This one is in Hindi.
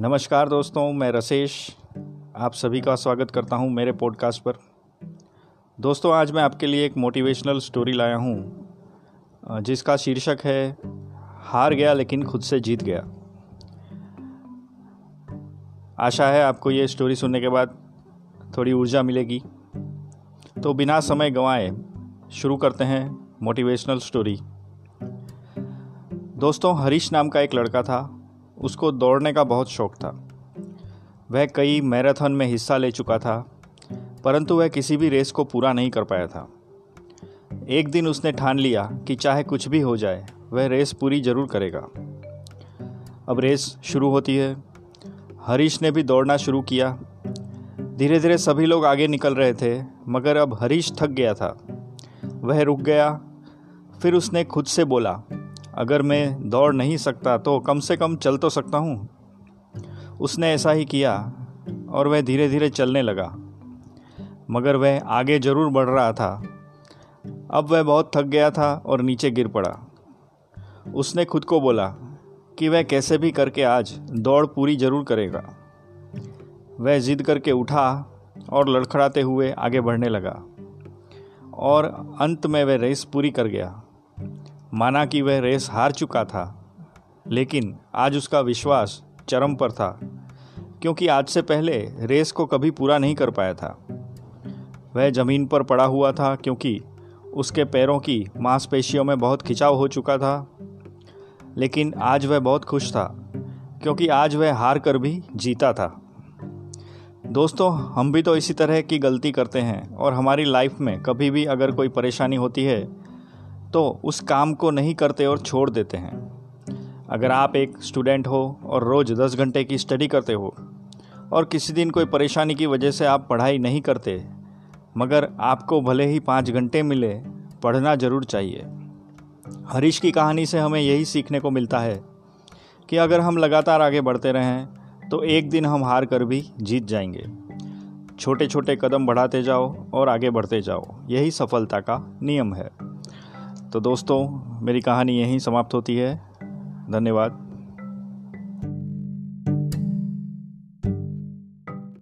नमस्कार दोस्तों, मैं रसेश आप सभी का स्वागत करता हूँ मेरे पॉडकास्ट पर। दोस्तों, आज मैं आपके लिए एक मोटिवेशनल स्टोरी लाया हूँ जिसका शीर्षक है, हार गया लेकिन खुद से जीत गया। आशा है आपको ये स्टोरी सुनने के बाद थोड़ी ऊर्जा मिलेगी। तो बिना समय गंवाए शुरू करते हैं मोटिवेशनल स्टोरी दोस्तों, हरीश नाम का एक लड़का था। उसको दौड़ने का बहुत शौक था। वह कई मैराथन में हिस्सा ले चुका था, परंतु वह किसी भी रेस को पूरा नहीं कर पाया था। एक दिन उसने ठान लिया कि चाहे कुछ भी हो जाए, वह रेस पूरी ज़रूर करेगा। अब रेस शुरू होती है। हरीश ने भी दौड़ना शुरू किया। धीरे धीरे सभी लोग आगे निकल रहे थे, मगर अब हरीश थक गया था। वह रुक गया, फिर उसने खुद से बोला अगर मैं दौड़ नहीं सकता तो कम से कम चल तो सकता हूँ। उसने ऐसा ही किया और वह धीरे धीरे चलने लगा। मगर वह आगे ज़रूर बढ़ रहा था। अब वह बहुत थक गया था और नीचे गिर पड़ा। उसने खुद को बोला कि वह कैसे भी करके आज दौड़ पूरी ज़रूर करेगा। वह ज़िद करके उठा और लड़खड़ाते हुए आगे बढ़ने लगा। और अंत में वह रेस पूरी कर गया। माना कि वह रेस हार चुका था, लेकिन आज उसका विश्वास चरम पर था, क्योंकि आज से पहले रेस को कभी पूरा नहीं कर पाया था। वह ज़मीन पर पड़ा हुआ था, क्योंकि उसके पैरों की मांसपेशियों में बहुत खिंचाव हो चुका था। लेकिन आज वह बहुत खुश था, क्योंकि आज वह हार कर भी जीता था। दोस्तों, हम भी तो इसी तरह की गलती करते हैं, और हमारी लाइफ में कभी भी अगर कोई परेशानी होती है तो उस काम को नहीं करते और छोड़ देते हैं। अगर आप एक स्टूडेंट हो और रोज़ दस घंटे की स्टडी करते हो और किसी दिन कोई परेशानी की वजह से आप पढ़ाई नहीं करते, मगर आपको भले ही पाँच घंटे मिले, पढ़ना ज़रूर चाहिए। हरीश की कहानी से हमें यही सीखने को मिलता है कि अगर हम लगातार आगे बढ़ते रहें तो एक दिन हम हार कर भी जीत जाएँगे। छोटे छोटे कदम बढ़ाते जाओ और आगे बढ़ते जाओ, यही सफलता का नियम है। तो दोस्तों मेरी कहानी यहीं समाप्त होती है। धन्यवाद।